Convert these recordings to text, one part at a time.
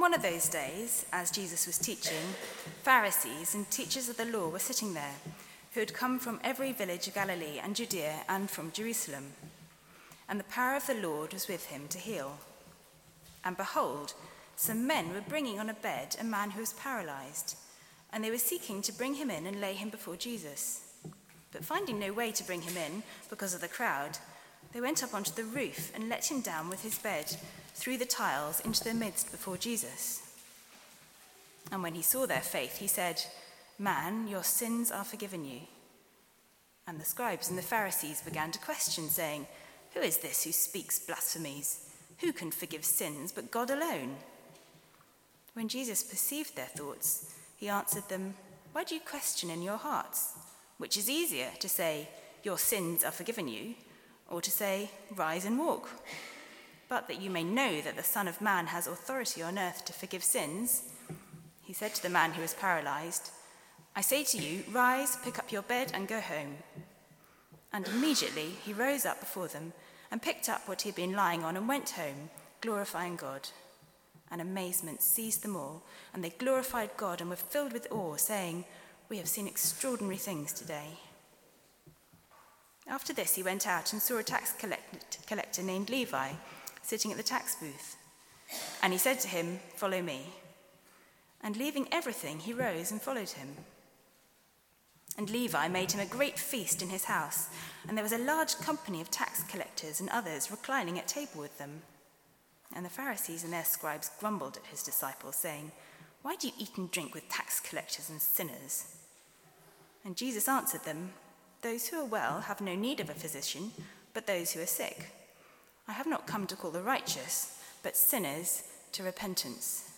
On one of those days, as Jesus was teaching, Pharisees and teachers of the law were sitting there, who had come from every village of Galilee and Judea and from Jerusalem. And the power of the Lord was with him to heal. And behold, some men were bringing on a bed a man who was paralyzed, and they were seeking to bring him in and lay him before Jesus. But finding no way to bring him in because of the crowd, they went up onto the roof and let him down with his bed through the tiles into their midst before Jesus. And when he saw their faith, he said, Man, your sins are forgiven you. And the scribes and the Pharisees began to question, saying, Who is this who speaks blasphemies? Who can forgive sins but God alone? When Jesus perceived their thoughts, he answered them, Why do you question in your hearts? Which is easier to say, Your sins are forgiven you, or to say, Rise and walk? But that you may know that the Son of Man has authority on earth to forgive sins, he said to the man who was paralyzed, I say to you, rise, pick up your bed, and go home. And immediately he rose up before them and picked up what he had been lying on and went home, glorifying God. And amazement seized them all, and they glorified God and were filled with awe, saying, We have seen extraordinary things today. After this, he went out and saw a tax collector named Levi sitting at the tax booth. And he said to him, Follow me. And leaving everything, he rose and followed him. And Levi made him a great feast in his house, and there was a large company of tax collectors and others reclining at table with them. And the Pharisees and their scribes grumbled at his disciples, saying, Why do you eat and drink with tax collectors and sinners? And Jesus answered them, Those who are well have no need of a physician, but those who are sick. I have not come to call the righteous, but sinners to repentance.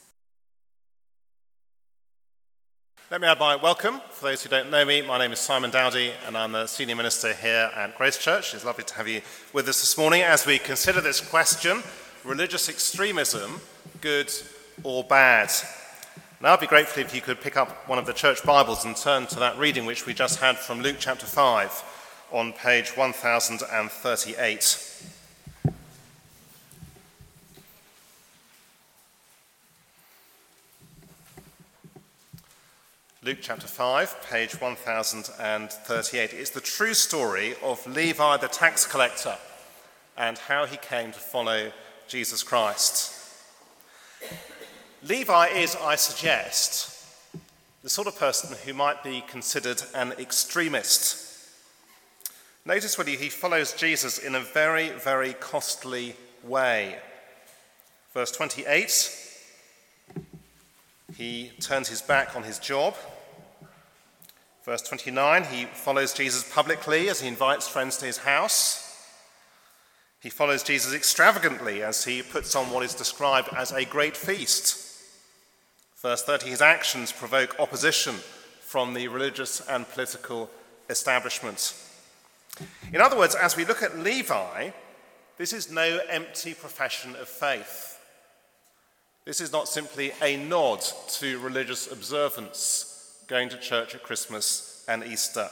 Let me add my welcome. For those who don't know me, my name is Simon Dowdy, and I'm the senior minister here at Grace Church. It's lovely to have you with us this morning as we consider this question religious extremism, good or bad? Now, I'd be grateful if you could pick up one of the church Bibles and turn to that reading which we just had from Luke chapter 5 on page 1038. Luke chapter 5, page 1038. It's the true story of Levi the tax collector and how he came to follow Jesus Christ. Levi is, I suggest, the sort of person who might be considered an extremist. Notice whether he follows Jesus in a very, very costly way. Verse 28 he turns his back on his job. Verse 29, he follows Jesus publicly as he invites friends to his house. He follows Jesus extravagantly as he puts on what is described as a great feast. Verse 30, his actions provoke opposition from the religious and political establishment. In other words, as we look at Levi, this is no empty profession of faith. This is not simply a nod to religious observance, going to church at Christmas and Easter.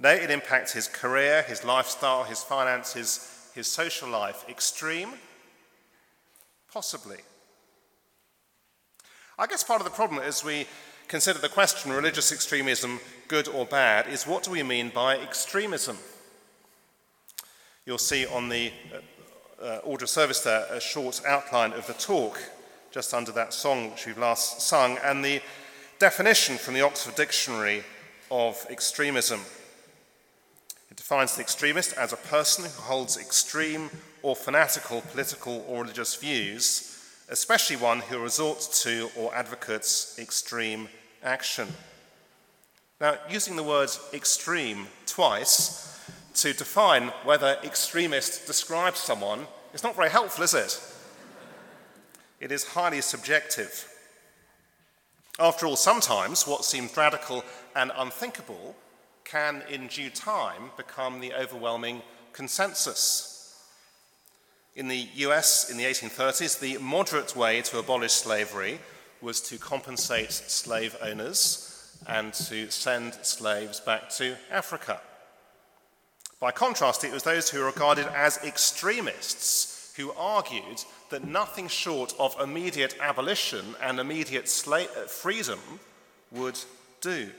No, it impacts his career, his lifestyle, his finances, his social life. Extreme? Possibly. I guess part of the problem as we consider the question religious extremism, good or bad, is what do we mean by extremism? You'll see on the uh, uh order of service there a short outline of the talk just under that song which we've last sung, and the definition from the Oxford Dictionary of extremism. It defines the extremist as a person who holds extreme or fanatical political or religious views, especially one who resorts to or advocates extreme action. Now, using the word extreme twice to define whether extremist describes someone is not very helpful, is it? It is highly subjective. After all, sometimes what seems radical and unthinkable can, in due time, become the overwhelming consensus. In the US in the 1830s, the moderate way to abolish slavery was to compensate slave owners and to send slaves back to Africa. By contrast, it was those who were regarded as extremists who argued that nothing short of immediate abolition and immediate uh, freedom would do.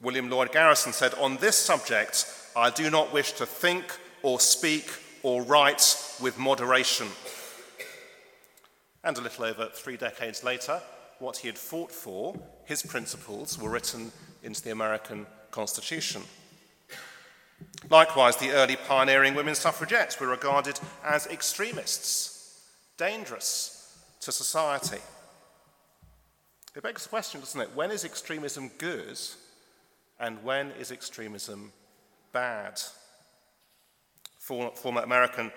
William Lloyd Garrison said, On this subject, I do not wish to think or speak or write with moderation. And a little over three decades later, what he had fought for, his principles, were written into the American Constitution. Likewise, the early pioneering women suffragettes were regarded as extremists, dangerous to society. It begs the question, doesn't it? When is extremism good and when is extremism bad? Former American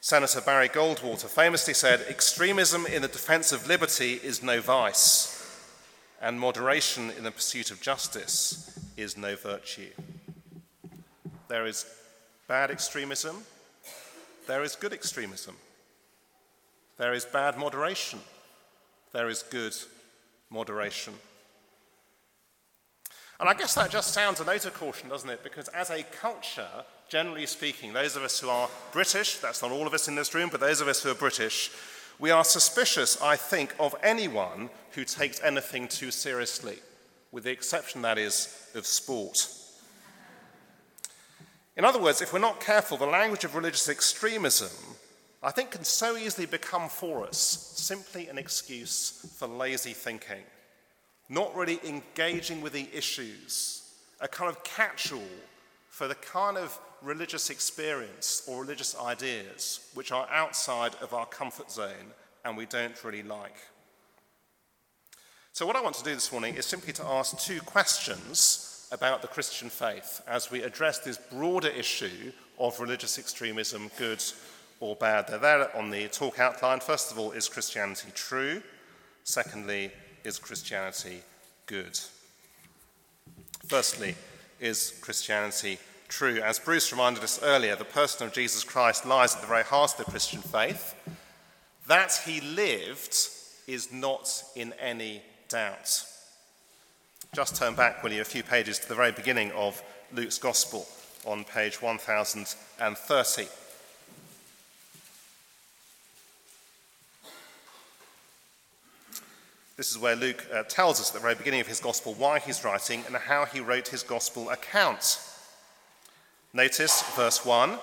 Senator Barry Goldwater famously said, Extremism in the defense of liberty is no vice, and moderation in the pursuit of justice is no virtue. There is bad extremism, there is good extremism, there is bad moderation, there is good moderation. And I guess that just sounds a note of caution, doesn't it? Because as a culture, generally speaking, those of us who are British, that's not all of us in this room, but those of us who are British, we are suspicious, I think, of anyone who takes anything too seriously, with the exception, that is, of sport. In other words, if we're not careful, the language of religious extremism, I think, can so easily become for us simply an excuse for lazy thinking not really engaging with the issues, a kind of catch all for the kind of religious experience or religious ideas which are outside of our comfort zone and we don't really like. So, what I want to do this morning is simply to ask two questions about the Christian faith as we address this broader issue of religious extremism, good or bad. They're there on the talk outline. First of all, is Christianity true? Secondly, is Christianity good? Firstly, is Christianity true? As Bruce reminded us earlier, the person of Jesus Christ lies at the very heart of the Christian faith. That he lived is not in any doubt. Just turn back, will you, a few pages to the very beginning of Luke's Gospel on page 1030. This is where Luke uh, tells us at the very beginning of his gospel why he's writing and how he wrote his gospel account. Notice verse 1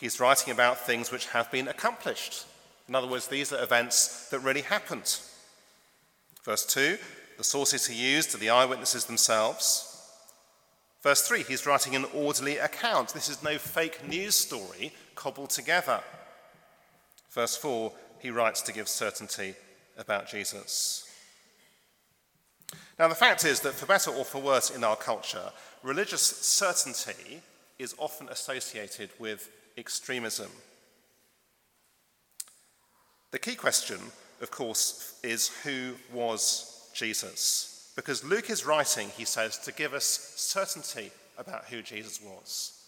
he's writing about things which have been accomplished. In other words, these are events that really happened. Verse 2 the sources he used are the eyewitnesses themselves. Verse 3 he's writing an orderly account. This is no fake news story cobbled together. Verse 4 he writes to give certainty about Jesus. Now, the fact is that for better or for worse in our culture, religious certainty is often associated with extremism. The key question, of course, is who was Jesus? Because Luke is writing, he says, to give us certainty about who Jesus was.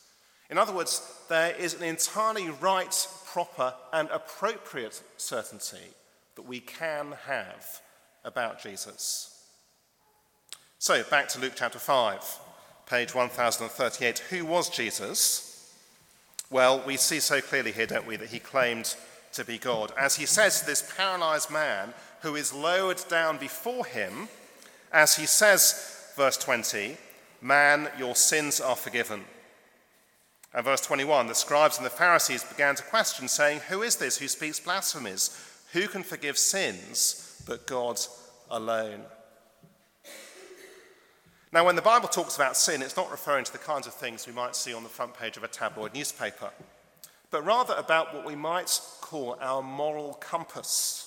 In other words, there is an entirely right, proper, and appropriate certainty that we can have about Jesus. So, back to Luke chapter 5, page 1038. Who was Jesus? Well, we see so clearly here, don't we, that he claimed to be God. As he says to this paralyzed man who is lowered down before him, as he says, verse 20, Man, your sins are forgiven. And verse 21, the scribes and the Pharisees began to question, saying, Who is this who speaks blasphemies? Who can forgive sins but God alone? Now, when the Bible talks about sin, it's not referring to the kinds of things we might see on the front page of a tabloid newspaper, but rather about what we might call our moral compass,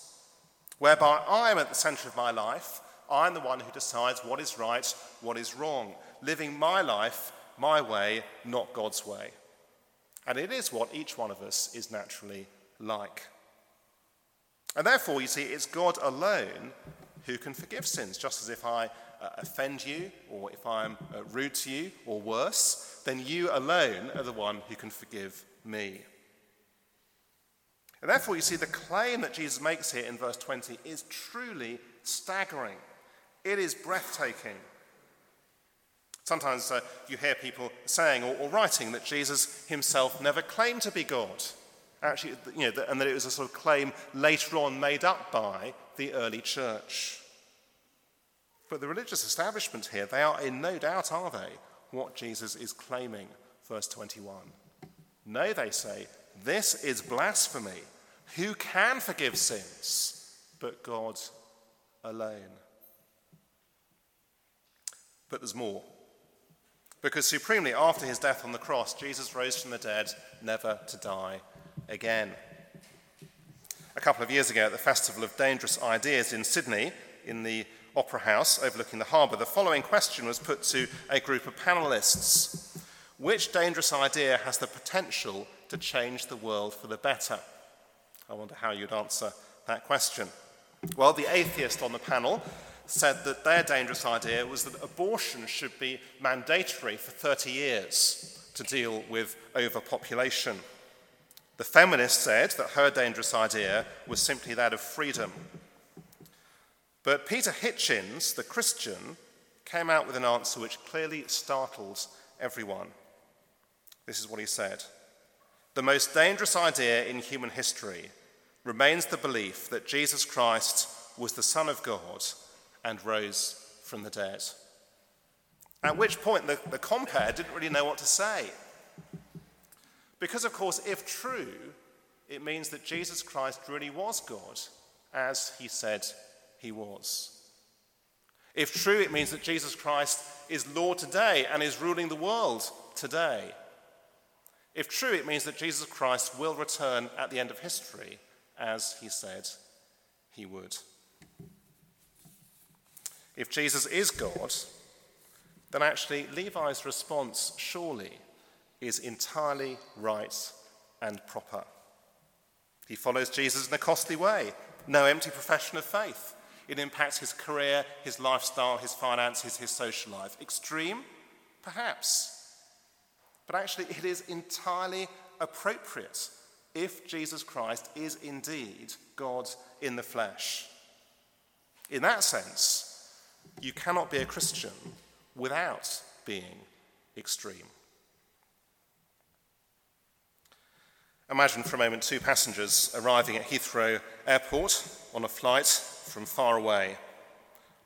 whereby I am at the center of my life. I'm the one who decides what is right, what is wrong, living my life my way, not God's way. And it is what each one of us is naturally like. And therefore, you see, it's God alone who can forgive sins. Just as if I uh, offend you, or if I'm uh, rude to you, or worse, then you alone are the one who can forgive me. And therefore, you see, the claim that Jesus makes here in verse 20 is truly staggering. It is breathtaking. Sometimes uh, you hear people saying or, or writing that Jesus himself never claimed to be God. Actually, you know, and that it was a sort of claim later on made up by the early church. But the religious establishment here, they are in no doubt, are they, what Jesus is claiming, verse 21. No, they say, this is blasphemy. Who can forgive sins but God alone? But there's more. Because supremely, after his death on the cross, Jesus rose from the dead, never to die again. A couple of years ago at the Festival of Dangerous Ideas in Sydney, in the Opera House overlooking the harbour, the following question was put to a group of panellists Which dangerous idea has the potential to change the world for the better? I wonder how you'd answer that question. Well, the atheist on the panel said that their dangerous idea was that abortion should be mandatory for 30 years to deal with overpopulation. The feminist said that her dangerous idea was simply that of freedom. But Peter Hitchens, the Christian, came out with an answer which clearly startles everyone. This is what he said The most dangerous idea in human history remains the belief that Jesus Christ was the Son of God and rose from the dead. At which point the, the compare didn't really know what to say. Because, of course, if true, it means that Jesus Christ really was God, as he said he was. If true, it means that Jesus Christ is Lord today and is ruling the world today. If true, it means that Jesus Christ will return at the end of history, as he said he would. If Jesus is God, then actually Levi's response surely is entirely right and proper. He follows Jesus in a costly way, no empty profession of faith. It impacts his career, his lifestyle, his finances, his social life. Extreme? Perhaps. But actually, it is entirely appropriate if Jesus Christ is indeed God in the flesh. In that sense, you cannot be a Christian without being extreme. Imagine for a moment two passengers arriving at Heathrow Airport on a flight from far away.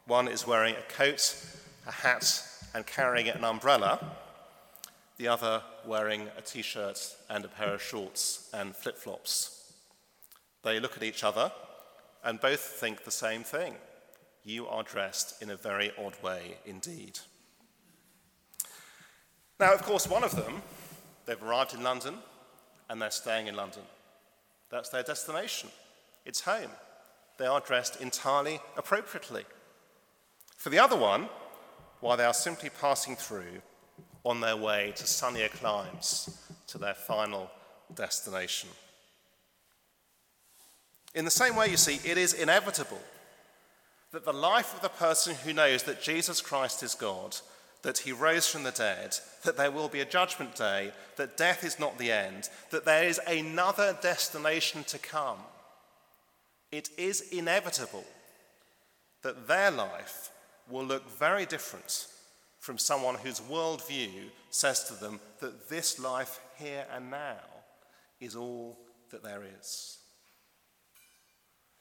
One is wearing a coat, a hat, and carrying an umbrella. The other wearing a t shirt and a pair of shorts and flip flops. They look at each other and both think the same thing. You are dressed in a very odd way indeed. Now, of course, one of them, they've arrived in London, and they're staying in London. That's their destination, it's home. They are dressed entirely appropriately. For the other one, while they are simply passing through on their way to sunnier climes, to their final destination. In the same way, you see, it is inevitable that the life of the person who knows that Jesus Christ is God that he rose from the dead, that there will be a judgment day, that death is not the end, that there is another destination to come. It is inevitable that their life will look very different from someone whose worldview says to them that this life here and now is all that there is.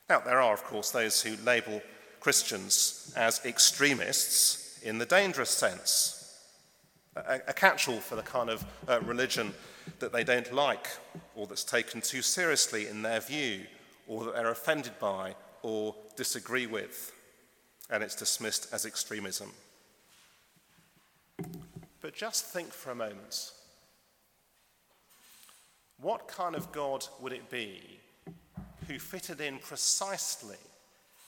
Now, there are, of course, those who label Christians as extremists in the dangerous sense, a, a catch all for the kind of uh, religion that they don't like, or that's taken too seriously in their view, or that they're offended by or disagree with, and it's dismissed as extremism. But just think for a moment what kind of God would it be who fitted in precisely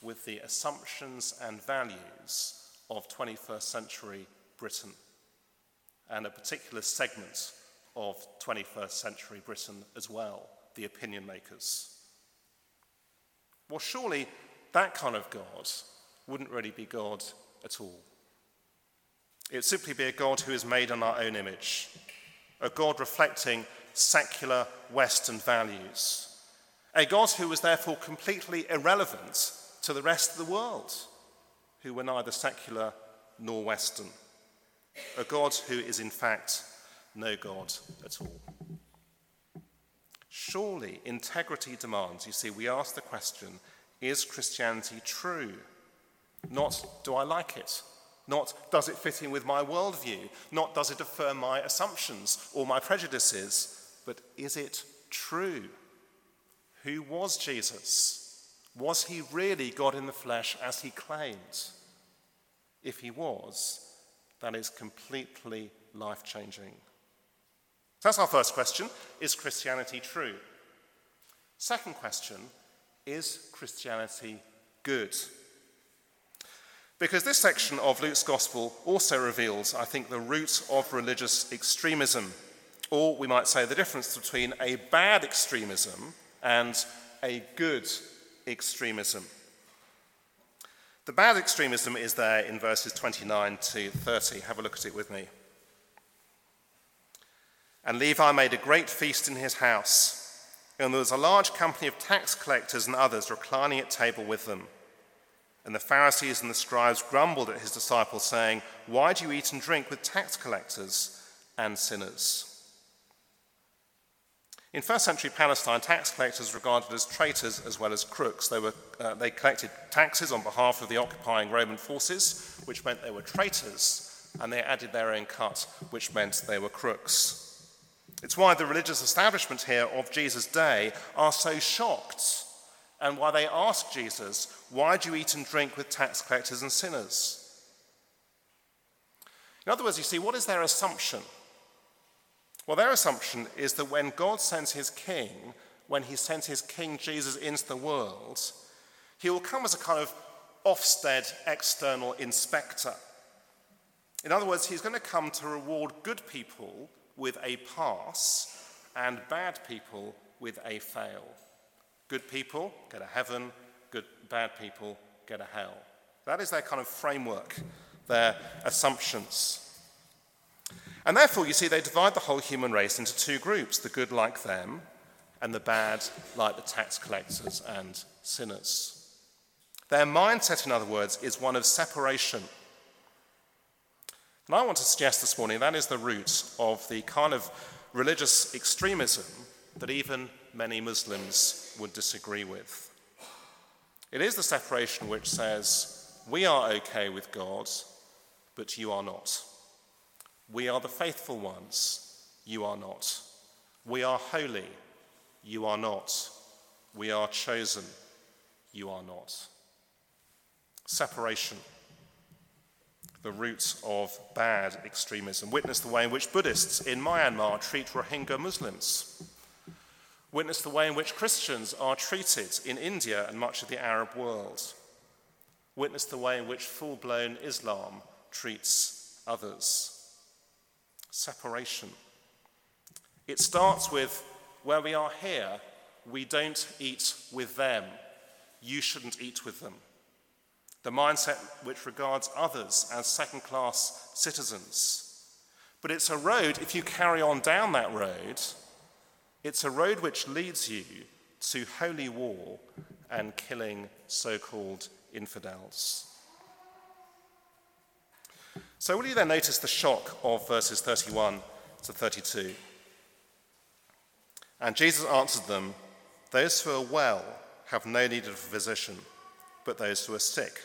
with the assumptions and values of 21st century Britain and a particular segment of 21st century Britain as well, the opinion makers. Well, surely that kind of God wouldn't really be God at all. It would simply be a God who is made in our own image, a God reflecting secular Western values, a God who was therefore completely irrelevant to the rest of the world who were neither secular nor Western, a God who is in fact no God at all. Surely integrity demands, you see, we ask the question is Christianity true? Not do I like it? Not does it fit in with my worldview? Not does it affirm my assumptions or my prejudices? But is it true? Who was Jesus? Was he really God in the flesh as he claimed? If he was, that is completely life changing. So that's our first question Is Christianity true? Second question Is Christianity good? Because this section of Luke's Gospel also reveals, I think, the root of religious extremism, or we might say the difference between a bad extremism and a good extremism. The bad extremism is there in verses 29 to 30. Have a look at it with me. And Levi made a great feast in his house, and there was a large company of tax collectors and others reclining at table with them. And the Pharisees and the scribes grumbled at his disciples, saying, Why do you eat and drink with tax collectors and sinners? In first century Palestine, tax collectors were regarded as traitors as well as crooks. They, were, uh, they collected taxes on behalf of the occupying Roman forces, which meant they were traitors, and they added their own cut, which meant they were crooks. It's why the religious establishment here of Jesus' day are so shocked and why they ask Jesus, Why do you eat and drink with tax collectors and sinners? In other words, you see, what is their assumption? Well, their assumption is that when God sends his king, when he sends his king Jesus into the world, he will come as a kind of Ofsted external inspector. In other words, he's going to come to reward good people with a pass and bad people with a fail. Good people go to heaven, good, bad people go to hell. That is their kind of framework, their assumptions. And therefore, you see, they divide the whole human race into two groups the good like them, and the bad like the tax collectors and sinners. Their mindset, in other words, is one of separation. And I want to suggest this morning that is the root of the kind of religious extremism that even many Muslims would disagree with. It is the separation which says, we are okay with God, but you are not. We are the faithful ones, you are not. We are holy, you are not. We are chosen, you are not. Separation, the root of bad extremism. Witness the way in which Buddhists in Myanmar treat Rohingya Muslims. Witness the way in which Christians are treated in India and much of the Arab world. Witness the way in which full blown Islam treats others. Separation. It starts with where we are here, we don't eat with them. You shouldn't eat with them. The mindset which regards others as second class citizens. But it's a road, if you carry on down that road, it's a road which leads you to holy war and killing so called infidels. So, will you then notice the shock of verses 31 to 32? And Jesus answered them, Those who are well have no need of a physician, but those who are sick.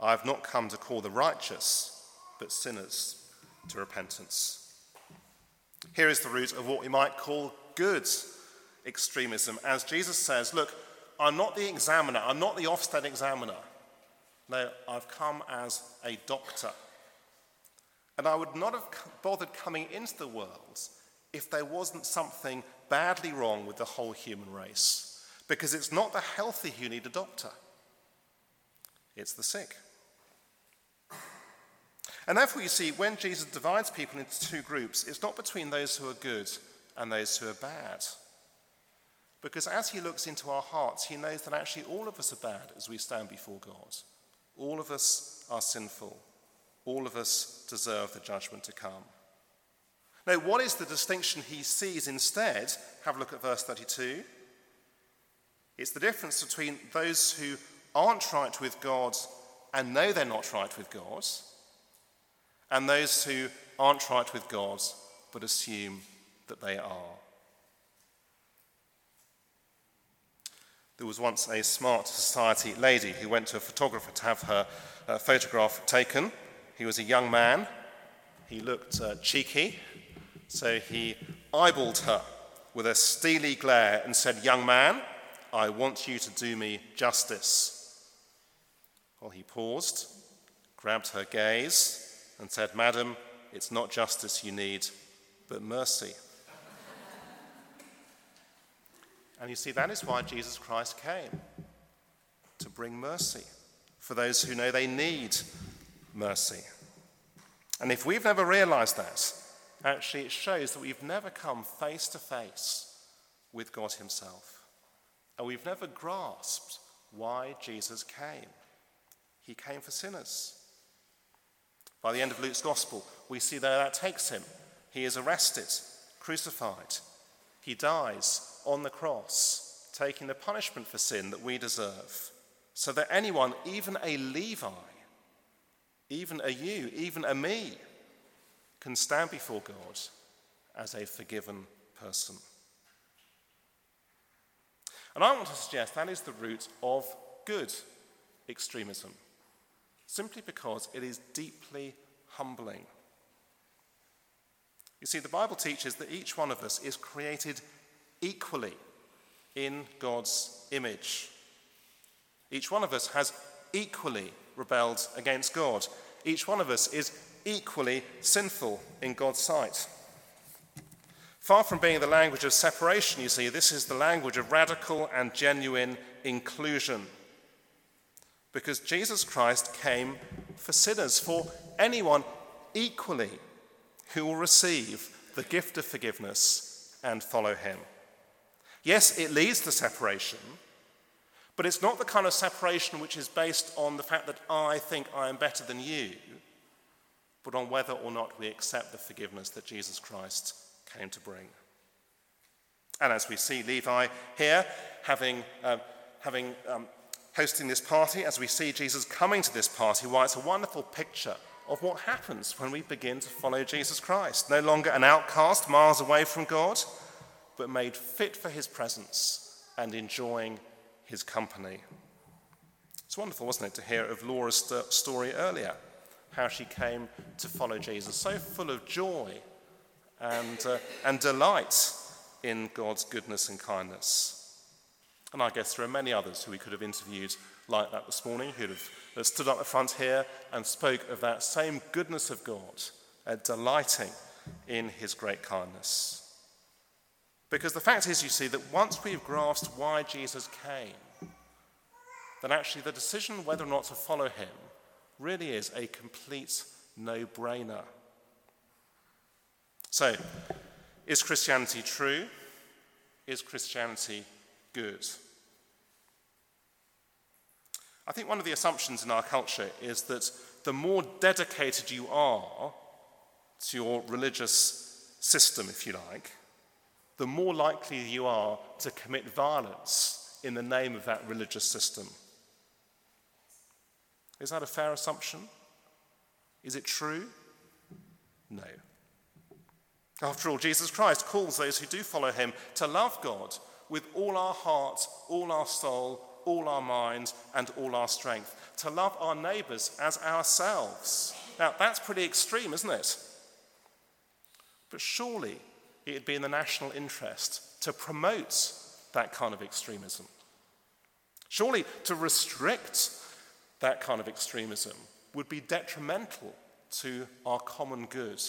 I have not come to call the righteous, but sinners to repentance. Here is the root of what we might call good extremism, as Jesus says, Look, I'm not the examiner, I'm not the Ofsted examiner. No, I've come as a doctor. And I would not have bothered coming into the world if there wasn't something badly wrong with the whole human race. Because it's not the healthy who need a doctor, it's the sick. And therefore, you see, when Jesus divides people into two groups, it's not between those who are good and those who are bad. Because as he looks into our hearts, he knows that actually all of us are bad as we stand before God. All of us are sinful. All of us deserve the judgment to come. Now, what is the distinction he sees instead? Have a look at verse 32. It's the difference between those who aren't right with God and know they're not right with God, and those who aren't right with God but assume that they are. There was once a smart society lady who went to a photographer to have her uh, photograph taken. He was a young man. He looked uh, cheeky, so he eyeballed her with a steely glare and said, Young man, I want you to do me justice. Well, he paused, grabbed her gaze, and said, Madam, it's not justice you need, but mercy. And you see, that is why Jesus Christ came to bring mercy for those who know they need mercy. And if we've never realized that, actually it shows that we've never come face to face with God Himself. And we've never grasped why Jesus came. He came for sinners. By the end of Luke's Gospel, we see that that takes him. He is arrested, crucified. He dies on the cross, taking the punishment for sin that we deserve, so that anyone, even a Levi, even a you, even a me, can stand before God as a forgiven person. And I want to suggest that is the root of good extremism, simply because it is deeply humbling. You see, the Bible teaches that each one of us is created equally in God's image. Each one of us has equally rebelled against God. Each one of us is equally sinful in God's sight. Far from being the language of separation, you see, this is the language of radical and genuine inclusion. Because Jesus Christ came for sinners, for anyone equally who will receive the gift of forgiveness and follow him. Yes, it leads to separation, but it's not the kind of separation which is based on the fact that I think I am better than you, but on whether or not we accept the forgiveness that Jesus Christ came to bring. And as we see Levi here having, uh, having um, hosting this party, as we see Jesus coming to this party, why it's a wonderful picture of what happens when we begin to follow Jesus Christ. No longer an outcast miles away from God, but made fit for his presence and enjoying his company. It's wonderful, wasn't it, to hear of Laura's st- story earlier, how she came to follow Jesus, so full of joy and, uh, and delight in God's goodness and kindness. And I guess there are many others who we could have interviewed like that this morning who'd have stood up the front here and spoke of that same goodness of God, uh, delighting in his great kindness. Because the fact is, you see, that once we've grasped why Jesus came, then actually the decision whether or not to follow him really is a complete no brainer. So, is Christianity true? Is Christianity good? I think one of the assumptions in our culture is that the more dedicated you are to your religious system, if you like, the more likely you are to commit violence in the name of that religious system. Is that a fair assumption? Is it true? No. After all, Jesus Christ calls those who do follow him to love God with all our heart, all our soul, all our mind, and all our strength, to love our neighbours as ourselves. Now, that's pretty extreme, isn't it? But surely it would be in the national interest to promote that kind of extremism. Surely to restrict that kind of extremism would be detrimental to our common good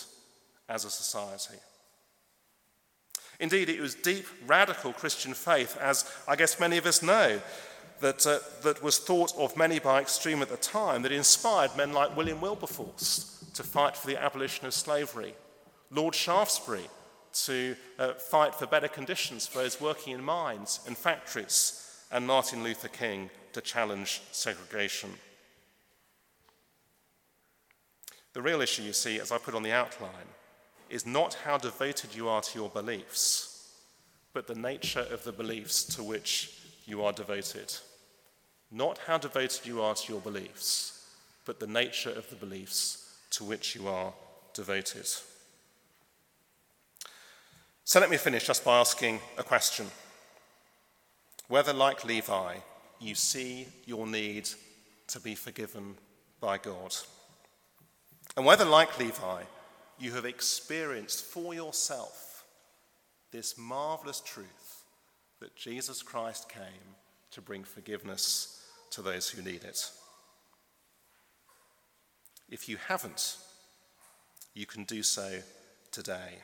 as a society. Indeed, it was deep, radical Christian faith, as I guess many of us know, that, uh, that was thought of many by extreme at the time, that inspired men like William Wilberforce to fight for the abolition of slavery, Lord Shaftesbury to uh, fight for better conditions for those working in mines and factories, and Martin Luther King to challenge segregation. The real issue, you see, as I put on the outline, is not how devoted you are to your beliefs, but the nature of the beliefs to which you are devoted. Not how devoted you are to your beliefs, but the nature of the beliefs to which you are devoted. So let me finish just by asking a question. whether, like Levi, you see your need to be forgiven by God, and whether, like Levi, you have experienced for yourself this marvelous truth that Jesus Christ came to bring forgiveness to those who need it. If you haven't, you can do so today.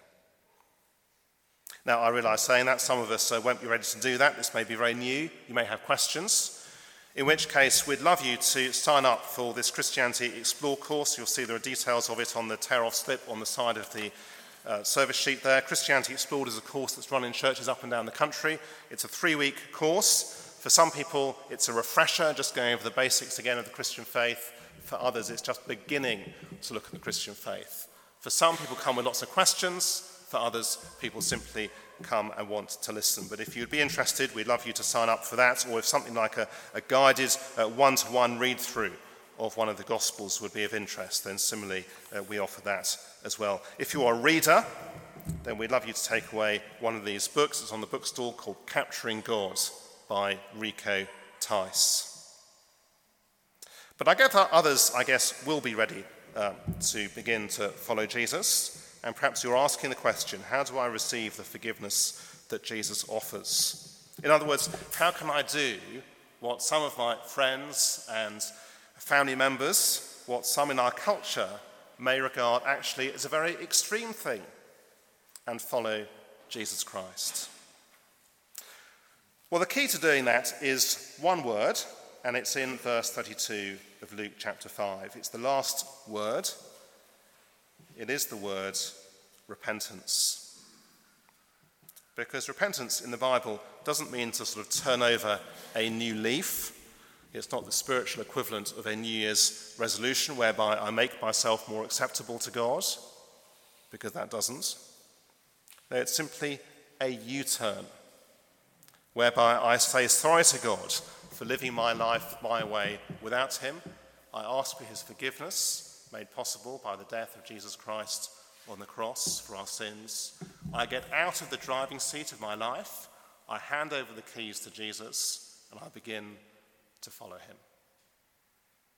Now, I realize saying that some of us uh, won't be ready to do that. This may be very new. You may have questions. In which case, we'd love you to sign up for this Christianity Explore course. You'll see there are details of it on the tear off slip on the side of the uh, service sheet there. Christianity Explored is a course that's run in churches up and down the country. It's a three week course. For some people, it's a refresher, just going over the basics again of the Christian faith. For others, it's just beginning to look at the Christian faith. For some people, come with lots of questions. For others, people simply come and want to listen. But if you'd be interested, we'd love you to sign up for that, or if something like a, a guided one to one read through of one of the Gospels would be of interest, then similarly, uh, we offer that as well. If you are a reader, then we'd love you to take away one of these books. It's on the bookstall called Capturing God by Rico Tice. But I guess others, I guess, will be ready uh, to begin to follow Jesus. And perhaps you're asking the question how do I receive the forgiveness that Jesus offers? In other words, how can I do what some of my friends and family members, what some in our culture may regard actually as a very extreme thing, and follow Jesus Christ? Well, the key to doing that is one word, and it's in verse 32 of Luke chapter 5. It's the last word it is the word repentance. Because repentance in the Bible doesn't mean to sort of turn over a new leaf. It's not the spiritual equivalent of a New Year's resolution whereby I make myself more acceptable to God, because that doesn't. No, it's simply a U turn, whereby I say sorry to God for living my life my way without Him. I ask for His forgiveness made possible by the death of Jesus Christ on the cross for our sins. I get out of the driving seat of my life, I hand over the keys to Jesus, and I begin to follow him.